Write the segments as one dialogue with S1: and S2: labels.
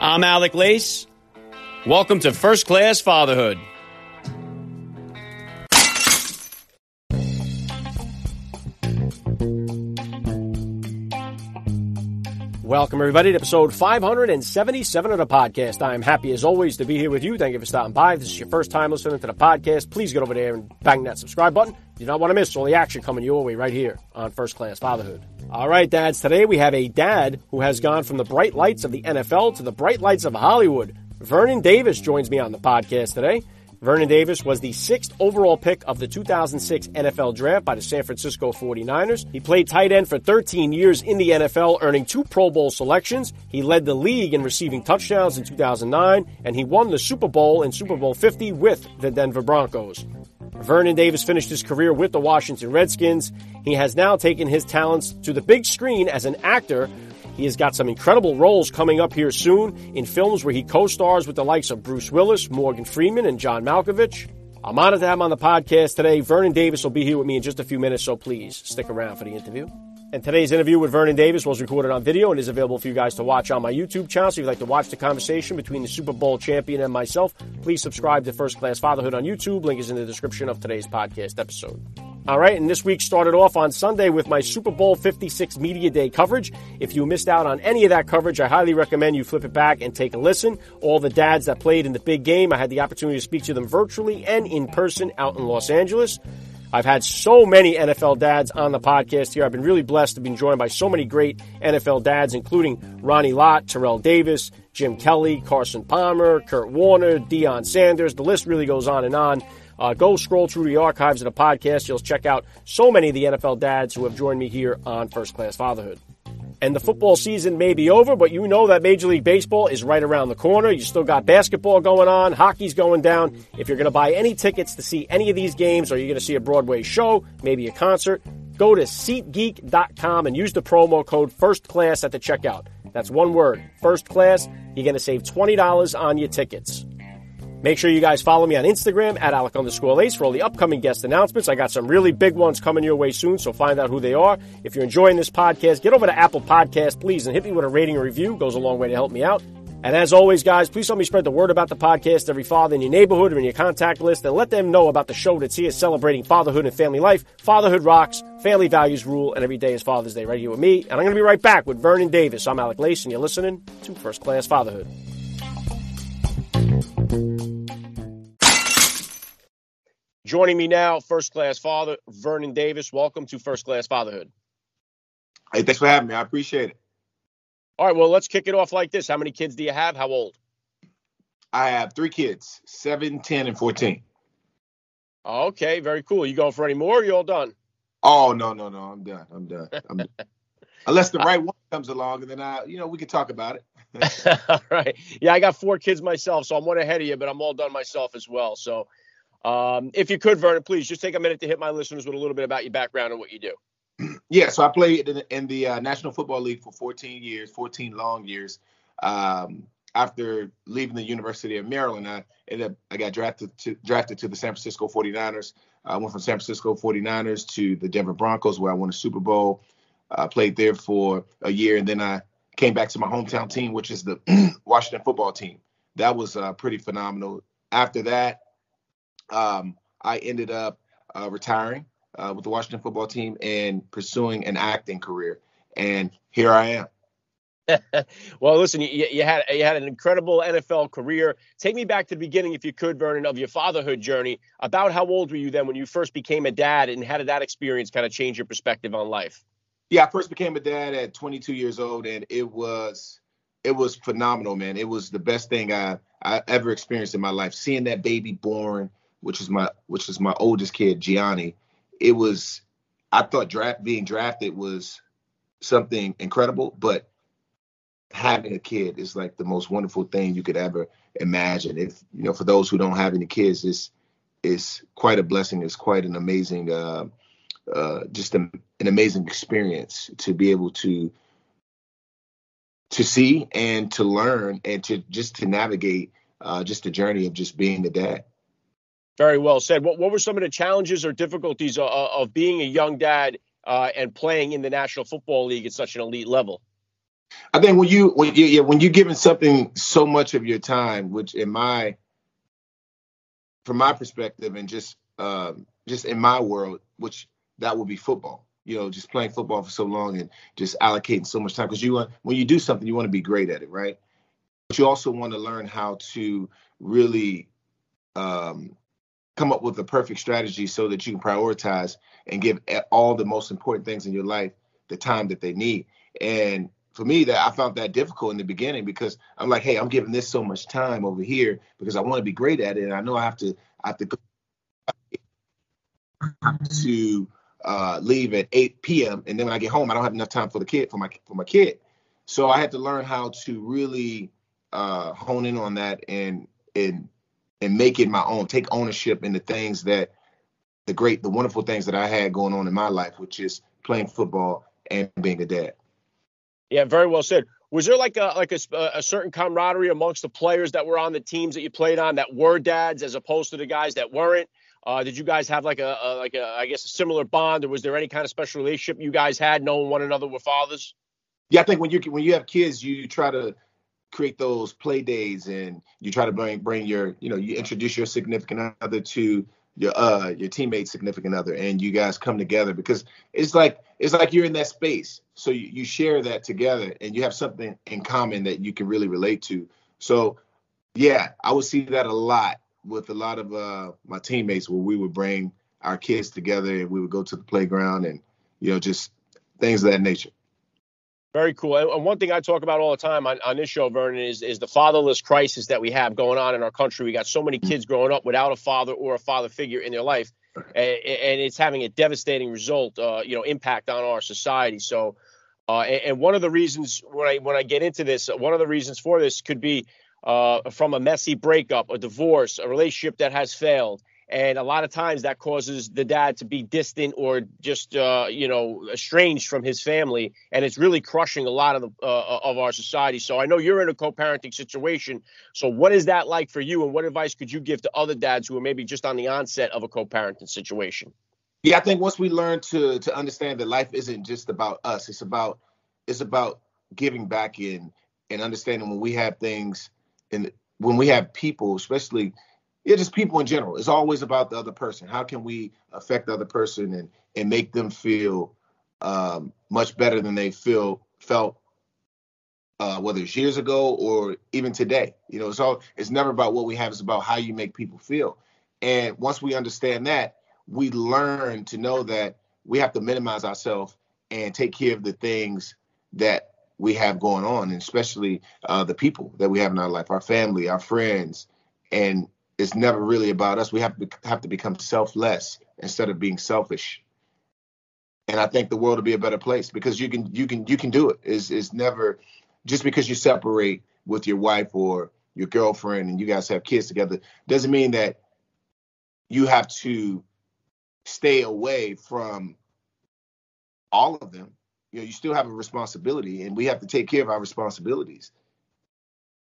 S1: I'm Alec Lace. Welcome to First Class Fatherhood.
S2: Welcome, everybody, to episode 577 of the podcast. I am happy, as always, to be here with you. Thank you for stopping by. If this is your first time listening to the podcast, please get over there and bang that subscribe button. You do not want to miss all the action coming your way right here on First Class Fatherhood. All right, dads, today we have a dad who has gone from the bright lights of the NFL to the bright lights of Hollywood. Vernon Davis joins me on the podcast today. Vernon Davis was the sixth overall pick of the 2006 NFL Draft by the San Francisco 49ers. He played tight end for 13 years in the NFL, earning two Pro Bowl selections. He led the league in receiving touchdowns in 2009, and he won the Super Bowl in Super Bowl 50 with the Denver Broncos. Vernon Davis finished his career with the Washington Redskins. He has now taken his talents to the big screen as an actor he has got some incredible roles coming up here soon in films where he co stars with the likes of Bruce Willis, Morgan Freeman, and John Malkovich. I'm honored to have him on the podcast today. Vernon Davis will be here with me in just a few minutes, so please stick around for the interview. And today's interview with Vernon Davis was recorded on video and is available for you guys to watch on my YouTube channel. So if you'd like to watch the conversation between the Super Bowl champion and myself, please subscribe to First Class Fatherhood on YouTube. Link is in the description of today's podcast episode. All right, and this week started off on Sunday with my Super Bowl 56 Media Day coverage. If you missed out on any of that coverage, I highly recommend you flip it back and take a listen. All the dads that played in the big game, I had the opportunity to speak to them virtually and in person out in Los Angeles. I've had so many NFL dads on the podcast here. I've been really blessed to be joined by so many great NFL dads, including Ronnie Lott, Terrell Davis, Jim Kelly, Carson Palmer, Kurt Warner, Deion Sanders. The list really goes on and on. Uh, go scroll through the archives of the podcast. You'll check out so many of the NFL dads who have joined me here on First Class Fatherhood. And the football season may be over, but you know that Major League Baseball is right around the corner. You still got basketball going on, hockey's going down. If you're going to buy any tickets to see any of these games, or you're going to see a Broadway show, maybe a concert, go to SeatGeek.com and use the promo code First Class at the checkout. That's one word, First Class. You're going to save $20 on your tickets. Make sure you guys follow me on Instagram at Alec underscore Lace for all the upcoming guest announcements. I got some really big ones coming your way soon, so find out who they are. If you're enjoying this podcast, get over to Apple Podcast, please, and hit me with a rating or review. Goes a long way to help me out. And as always, guys, please help me spread the word about the podcast every father in your neighborhood or in your contact list and let them know about the show that's here celebrating fatherhood and family life. Fatherhood rocks, family values rule, and every day is Father's Day right here with me. And I'm going to be right back with Vernon Davis. I'm Alec Lace, and you're listening to First Class Fatherhood. Joining me now, first class father Vernon Davis. Welcome to First Class Fatherhood.
S3: Hey, thanks for having me. I appreciate it.
S2: All right, well, let's kick it off like this. How many kids do you have? How old?
S3: I have three kids, seven, 10, and 14.
S2: Okay, very cool. You going for any more? you all done?
S3: Oh no, no, no. I'm done. I'm done. I'm done. Unless the right one comes along, and then I, you know, we can talk about
S2: it. all right. Yeah, I got four kids myself, so I'm one ahead of you, but I'm all done myself as well. So um, if you could, Vernon, please just take a minute to hit my listeners with a little bit about your background and what you do.
S3: Yeah, so I played in, in the uh, National Football League for 14 years, 14 long years. Um, after leaving the University of Maryland, I ended up, I got drafted to drafted to the San Francisco 49ers. I went from San Francisco 49ers to the Denver Broncos, where I won a Super Bowl. I played there for a year, and then I came back to my hometown team, which is the Washington football team. That was uh, pretty phenomenal. After that, um, I ended up uh, retiring uh, with the Washington football team and pursuing an acting career. And here I am.
S2: well, listen, you, you, had you had an incredible NFL career. Take me back to the beginning, if you could, Vernon, of your fatherhood journey. About how old were you then when you first became a dad, and how did that experience kind of change your perspective on life?
S3: Yeah, I first became a dad at 22 years old, and it was it was phenomenal, man. It was the best thing I I ever experienced in my life. Seeing that baby born, which is my which is my oldest kid, Gianni, it was I thought draft being drafted was something incredible, but having a kid is like the most wonderful thing you could ever imagine. If you know, for those who don't have any kids, it's it's quite a blessing. It's quite an amazing, uh, uh, just a, an amazing experience to be able to to see and to learn and to just to navigate uh, just the journey of just being a dad.
S2: Very well said. What, what were some of the challenges or difficulties of, of being a young dad uh, and playing in the National Football League at such an elite level?
S3: I think when you when you yeah, when you're giving something so much of your time, which in my from my perspective and just um, just in my world, which that would be football. You know, just playing football for so long and just allocating so much time because you want when you do something, you want to be great at it, right? But you also want to learn how to really um, come up with the perfect strategy so that you can prioritize and give all the most important things in your life the time that they need. And for me, that I found that difficult in the beginning because I'm like, hey, I'm giving this so much time over here because I want to be great at it, and I know I have to I have to go to uh, leave at 8 p.m. and then when I get home, I don't have enough time for the kid for my for my kid. So I had to learn how to really uh, hone in on that and and and make it my own. Take ownership in the things that the great, the wonderful things that I had going on in my life, which is playing football and being a dad.
S2: Yeah, very well said. Was there like a like a, a, certain camaraderie amongst the players that were on the teams that you played on that were dads as opposed to the guys that weren't? Uh, did you guys have like a, a, like a I guess a similar bond, or was there any kind of special relationship you guys had, knowing one another were fathers?
S3: Yeah, I think when you when you have kids, you try to create those play days, and you try to bring bring your you know you introduce your significant other to your uh your teammate significant other and you guys come together because it's like it's like you're in that space. So you, you share that together and you have something in common that you can really relate to. So yeah i would see that a lot with a lot of uh my teammates where we would bring our kids together and we would go to the playground and you know just things of that nature
S2: very cool. And one thing I talk about all the time on, on this show, Vernon, is is the fatherless crisis that we have going on in our country. We got so many kids growing up without a father or a father figure in their life, and, and it's having a devastating result, uh, you know, impact on our society. So, uh, and, and, one of the reasons when I when I get into this, one of the reasons for this could be uh, from a messy breakup, a divorce, a relationship that has failed and a lot of times that causes the dad to be distant or just uh, you know estranged from his family. And it's really crushing a lot of the uh, of our society. So i know you're in a co-parenting situation. So what is that like for you? And what advice could you give to other dads who are maybe just on the onset of a co-parenting situation?
S3: Yeah i think once we learn to to understand that life isn't just about us it's about it's about giving back in and understanding when we have things and when we have people especially yeah, just people in general. It's always about the other person. How can we affect the other person and and make them feel um, much better than they feel felt uh, whether it's years ago or even today. You know, it's all it's never about what we have. It's about how you make people feel. And once we understand that, we learn to know that we have to minimize ourselves and take care of the things that we have going on, and especially uh, the people that we have in our life, our family, our friends, and it's never really about us. We have to have to become selfless instead of being selfish. And I think the world will be a better place because you can you can you can do it. Is is never just because you separate with your wife or your girlfriend and you guys have kids together doesn't mean that you have to stay away from all of them. You know, you still have a responsibility and we have to take care of our responsibilities.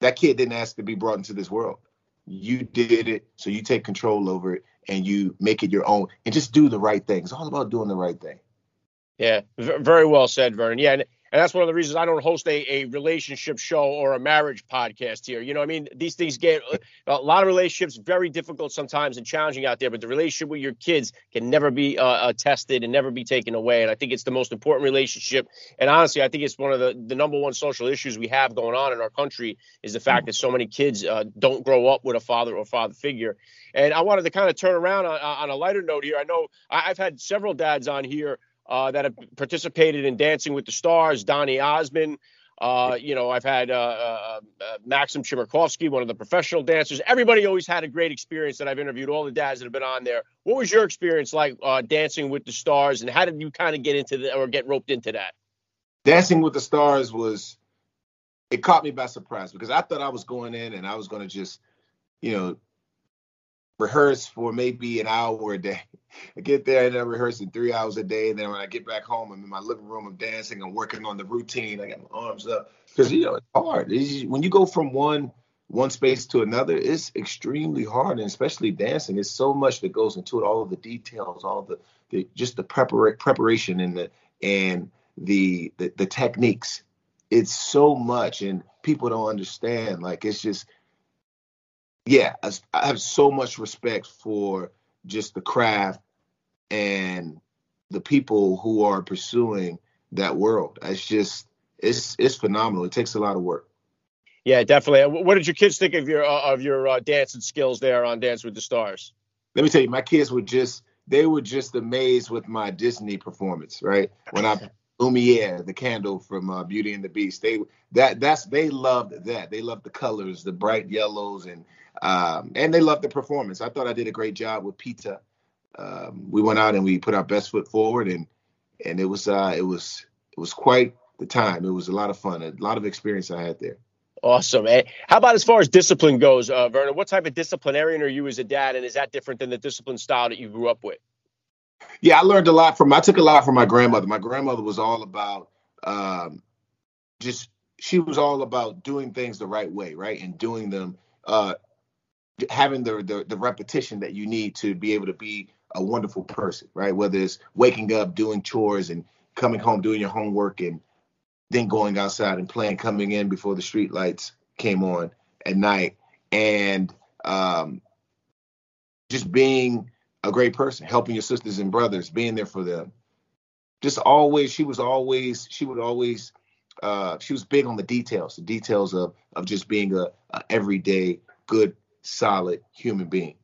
S3: That kid didn't ask to be brought into this world you did it, so you take control over it and you make it your own and just do the right thing. It's all about doing the right thing.
S2: Yeah, very well said, Vernon. Yeah, and and that's one of the reasons I don't host a, a relationship show or a marriage podcast here. You know, I mean, these things get a lot of relationships very difficult sometimes and challenging out there, but the relationship with your kids can never be uh, uh, tested and never be taken away. And I think it's the most important relationship. And honestly, I think it's one of the, the number one social issues we have going on in our country is the fact that so many kids uh, don't grow up with a father or father figure. And I wanted to kind of turn around on, on a lighter note here. I know I've had several dads on here uh, that have participated in Dancing with the Stars, Donny Osmond. Uh, you know, I've had uh, uh, uh, Maxim Chmerkovskiy, one of the professional dancers. Everybody always had a great experience that I've interviewed, all the dads that have been on there. What was your experience like uh, dancing with the stars, and how did you kind of get into the or get roped into that?
S3: Dancing with the Stars was, it caught me by surprise because I thought I was going in and I was going to just, you know, rehearse for maybe an hour a day. I get there and I rehearse rehearsing three hours a day. And then when I get back home, I'm in my living room, I'm dancing, I'm working on the routine. I got my arms up because you know it's hard. It's, when you go from one one space to another, it's extremely hard, and especially dancing. It's so much that goes into it, all of the details, all the, the just the prepara- preparation and the and the, the the techniques. it's so much, and people don't understand. Like it's just, yeah, I have so much respect for just the craft and the people who are pursuing that world. It's just, it's it's phenomenal. It takes a lot of work.
S2: Yeah, definitely. What did your kids think of your uh, of your uh, dancing skills there on Dance with the Stars?
S3: Let me tell you, my kids were just they were just amazed with my Disney performance. Right when I Lumiere, the candle from uh, Beauty and the Beast, they that that's they loved that. They loved the colors, the bright yellows, and um, and they loved the performance. I thought I did a great job with Peta. Um, we went out and we put our best foot forward, and and it was uh, it was it was quite the time. It was a lot of fun, a lot of experience I had there.
S2: Awesome. Hey, how about as far as discipline goes, uh, Vernon? What type of disciplinarian are you as a dad, and is that different than the discipline style that you grew up with?
S3: Yeah, I learned a lot from. I took a lot from my grandmother. My grandmother was all about um, just. She was all about doing things the right way, right, and doing them, uh, having the, the the repetition that you need to be able to be a wonderful person, right? Whether it's waking up, doing chores, and coming home, doing your homework, and then going outside and playing, coming in before the street lights came on at night, and um, just being a great person, helping your sisters and brothers, being there for them. Just always, she was always, she would always, uh, she was big on the details, the details of of just being a, a everyday good, solid human being.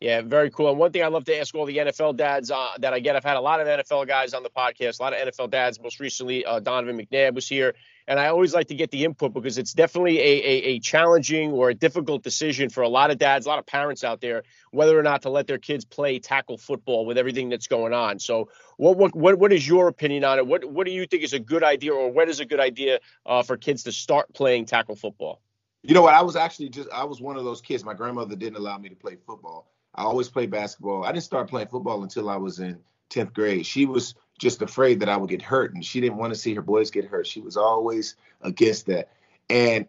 S2: Yeah, very cool. And one thing I love to ask all the NFL dads uh, that I get, I've had a lot of NFL guys on the podcast, a lot of NFL dads. Most recently, uh, Donovan McNabb was here, and I always like to get the input because it's definitely a, a, a, challenging or a difficult decision for a lot of dads, a lot of parents out there, whether or not to let their kids play tackle football with everything that's going on. So, what what what, what is your opinion on it? What what do you think is a good idea, or when is a good idea uh, for kids to start playing tackle football?
S3: You know what? I was actually just I was one of those kids. My grandmother didn't allow me to play football I always played basketball. I didn't start playing football until I was in 10th grade. She was just afraid that I would get hurt, and she didn't want to see her boys get hurt. She was always against that. And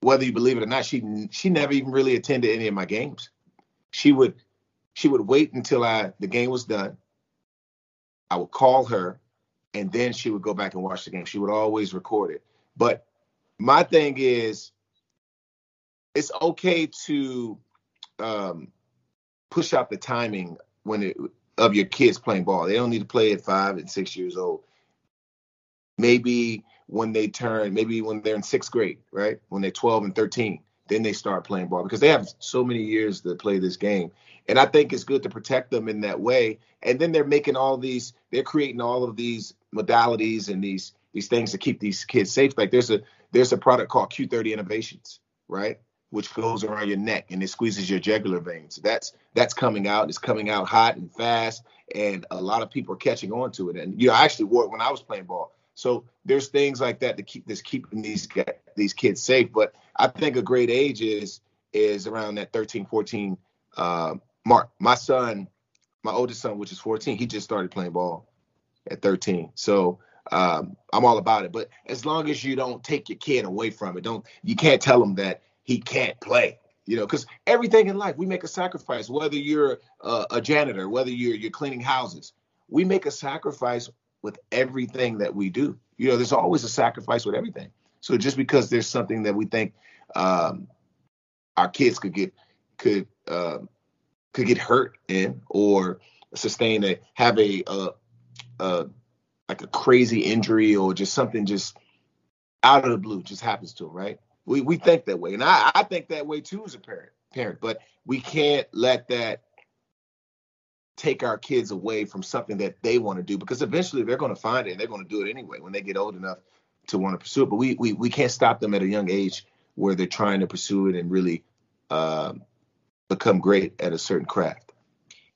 S3: whether you believe it or not, she she never even really attended any of my games. She would she would wait until I the game was done. I would call her, and then she would go back and watch the game. She would always record it. But my thing is, it's okay to um, push out the timing when it of your kids playing ball. They don't need to play at five and six years old. Maybe when they turn, maybe when they're in sixth grade, right? When they're 12 and 13, then they start playing ball because they have so many years to play this game. And I think it's good to protect them in that way. And then they're making all these, they're creating all of these modalities and these these things to keep these kids safe. Like there's a there's a product called Q30 Innovations, right? Which goes around your neck and it squeezes your jugular veins. That's that's coming out. It's coming out hot and fast, and a lot of people are catching on to it. And you know, I actually wore it when I was playing ball. So there's things like that to keep this keeping these these kids safe. But I think a great age is is around that 13, 14 uh, mark. My son, my oldest son, which is 14, he just started playing ball at 13. So um, I'm all about it. But as long as you don't take your kid away from it, don't you can't tell them that he can't play. You know, because everything in life we make a sacrifice. Whether you're a, a janitor, whether you're you're cleaning houses, we make a sacrifice with everything that we do. You know, there's always a sacrifice with everything. So just because there's something that we think um, our kids could get could uh, could get hurt in or sustain a have a, a, a like a crazy injury or just something just out of the blue just happens to them, right? We we think that way, and I, I think that way too as a parent. Parent, but we can't let that take our kids away from something that they want to do because eventually they're going to find it and they're going to do it anyway when they get old enough to want to pursue it. But we we we can't stop them at a young age where they're trying to pursue it and really um, become great at a certain craft.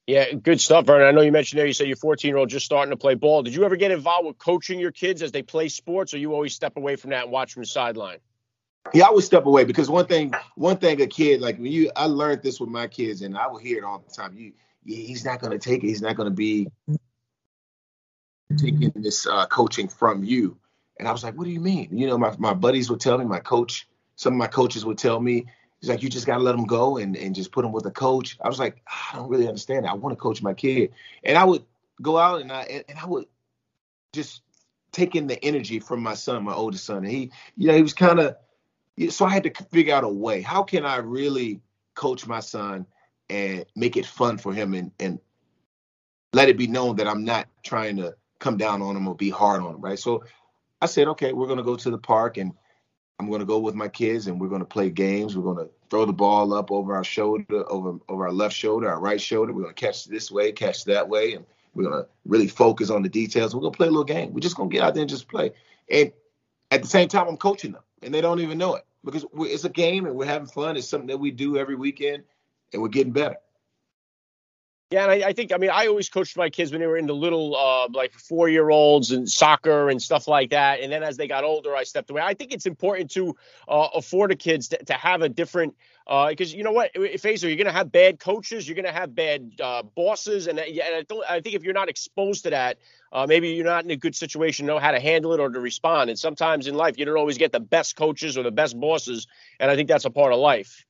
S2: Yeah, good stuff, Vernon. I know you mentioned there. You said your 14 year old just starting to play ball. Did you ever get involved with coaching your kids as they play sports, or you always step away from that and watch from the sideline?
S3: Yeah, I would step away because one thing, one thing a kid like when you, I learned this with my kids, and I will hear it all the time. You, he's not going to take it. He's not going to be taking this uh, coaching from you. And I was like, what do you mean? You know, my, my buddies would tell me, my coach, some of my coaches would tell me, he's like, you just got to let him go and, and just put him with a coach. I was like, I don't really understand that. I want to coach my kid. And I would go out and I, and I would just taking the energy from my son, my oldest son. And he, you know, he was kind of, so I had to figure out a way. How can I really coach my son and make it fun for him and, and let it be known that I'm not trying to come down on him or be hard on him, right? So I said, okay, we're going to go to the park and I'm going to go with my kids and we're going to play games. We're going to throw the ball up over our shoulder, over over our left shoulder, our right shoulder. We're going to catch this way, catch that way, and we're going to really focus on the details. We're going to play a little game. We're just going to get out there and just play. And at the same time, I'm coaching them, and they don't even know it because it's a game and we're having fun. It's something that we do every weekend, and we're getting better.
S2: Yeah, and I, I, think I mean I always coached my kids when they were in the little uh, like four year olds and soccer and stuff like that. And then as they got older, I stepped away. I think it's important to uh, afford the kids to, to have a different because uh, you know what, Fazer, you're going to have bad coaches, you're going to have bad uh, bosses, and, and I, I think if you're not exposed to that, uh, maybe you're not in a good situation to know how to handle it or to respond. And sometimes in life, you don't always get the best coaches or the best bosses, and I think that's a part of life.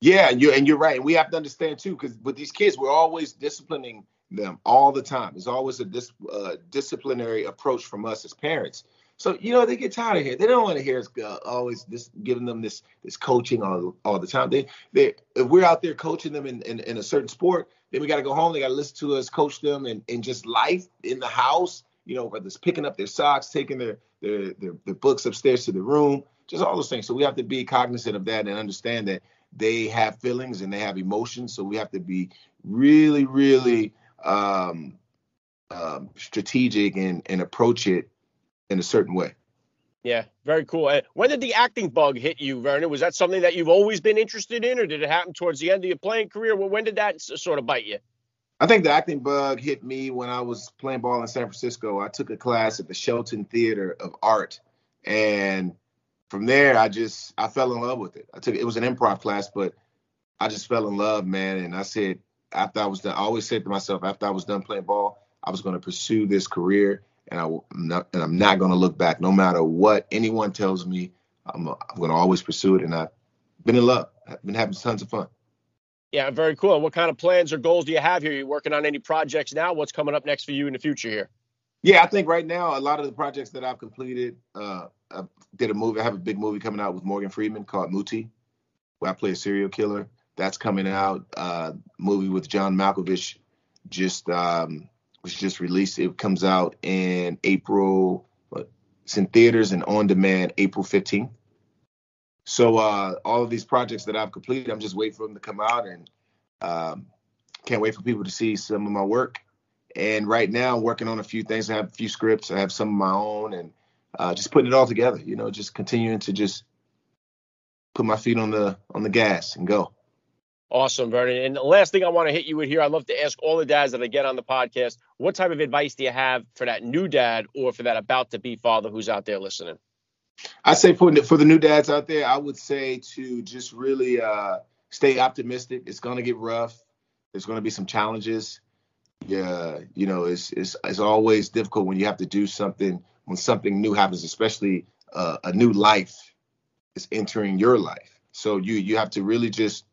S3: Yeah, and you're and you're right. And we have to understand too, because with these kids, we're always disciplining them all the time. It's always a dis, uh, disciplinary approach from us as parents. So you know they get tired of here. They don't want to hear us uh, always this giving them this this coaching all, all the time. They they if we're out there coaching them in, in, in a certain sport, then we got to go home. They got to listen to us coach them and in just life in the house. You know, whether it's picking up their socks, taking their their their, their books upstairs to the room, just all those things. So we have to be cognizant of that and understand that they have feelings and they have emotions. So we have to be really, really um, um, strategic and, and approach it in a certain way.
S2: Yeah, very cool. When did the acting bug hit you, Vernon? Was that something that you've always been interested in, or did it happen towards the end of your playing career? Well, when did that sort of bite you?
S3: I think the acting bug hit me when I was playing ball in San Francisco. I took a class at the Shelton Theater of Art, and from there, I just I fell in love with it. I took it was an improv class, but I just fell in love, man. And I said after I was done, I always said to myself after I was done playing ball, I was going to pursue this career, and I, am not and I'm not going to look back, no matter what anyone tells me. I'm I'm going to always pursue it, and I've been in love. I've been having tons of fun.
S2: Yeah, very cool. What kind of plans or goals do you have here? Are you working on any projects now? What's coming up next for you in the future here?
S3: Yeah, I think right now a lot of the projects that I've completed, uh, I did a movie. I have a big movie coming out with Morgan Freeman called Muti, where I play a serial killer. That's coming out. Uh, movie with John Malkovich just um, was just released. It comes out in April. It's in theaters and on demand April 15th. So uh, all of these projects that I've completed, I'm just waiting for them to come out, and um, can't wait for people to see some of my work and right now, I'm working on a few things. I have a few scripts. I have some of my own, and uh, just putting it all together. You know, just continuing to just put my feet on the on the gas and go.
S2: Awesome, Vernon. And the last thing I want to hit you with here, I'd love to ask all the dads that I get on the podcast, what type of advice do you have for that new dad or for that about to be father who's out there listening?
S3: I say for for the new dads out there, I would say to just really uh, stay optimistic. It's going to get rough. There's going to be some challenges yeah, you know, it's it's it's always difficult when you have to do something when something new happens, especially uh, a new life is entering your life. So you you have to really just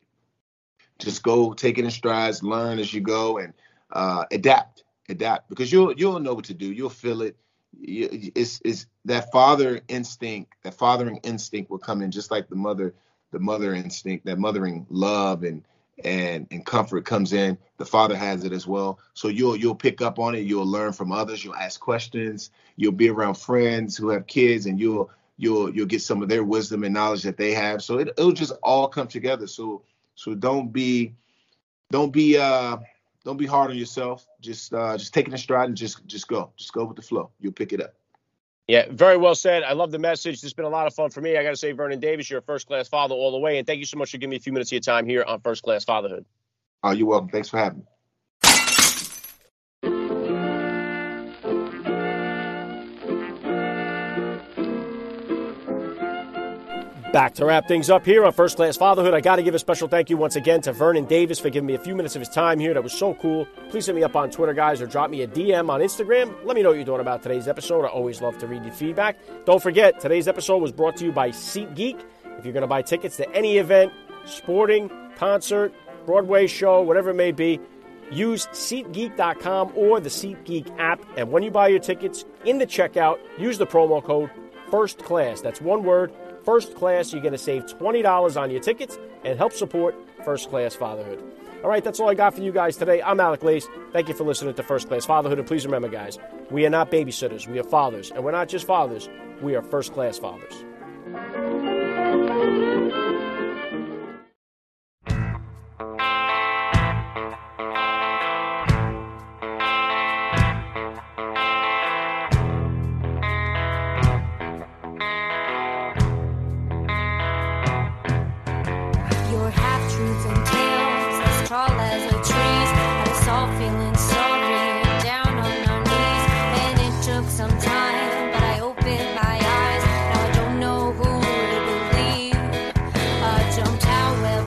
S3: just go take it in strides, learn as you go, and uh, adapt, adapt because you'll you'll know what to do. You'll feel it. It's it's that father instinct, that fathering instinct will come in just like the mother, the mother instinct, that mothering love and and and comfort comes in. The father has it as well. So you'll you'll pick up on it. You'll learn from others. You'll ask questions. You'll be around friends who have kids and you'll you'll you'll get some of their wisdom and knowledge that they have. So it, it'll just all come together. So so don't be don't be uh don't be hard on yourself. Just uh just take it in stride and just just go. Just go with the flow. You'll pick it up
S2: yeah, very well said. I love the message. This has been a lot of fun for me. I got to say, Vernon Davis, you're a first class father all the way. And thank you so much for giving me a few minutes of your time here on First Class Fatherhood.
S3: Oh, you're welcome. Thanks for having me.
S2: Back to wrap things up here on First Class Fatherhood. I got to give a special thank you once again to Vernon Davis for giving me a few minutes of his time here. That was so cool. Please hit me up on Twitter, guys, or drop me a DM on Instagram. Let me know what you're doing about today's episode. I always love to read your feedback. Don't forget, today's episode was brought to you by SeatGeek. If you're going to buy tickets to any event, sporting, concert, Broadway show, whatever it may be, use SeatGeek.com or the SeatGeek app. And when you buy your tickets in the checkout, use the promo code First Class. That's one word, First Class. You're going to save $20 on your tickets and help support First Class Fatherhood. All right, that's all I got for you guys today. I'm Alec Lace. Thank you for listening to First Class Fatherhood. And please remember, guys, we are not babysitters. We are fathers. And we're not just fathers, we are first class fathers.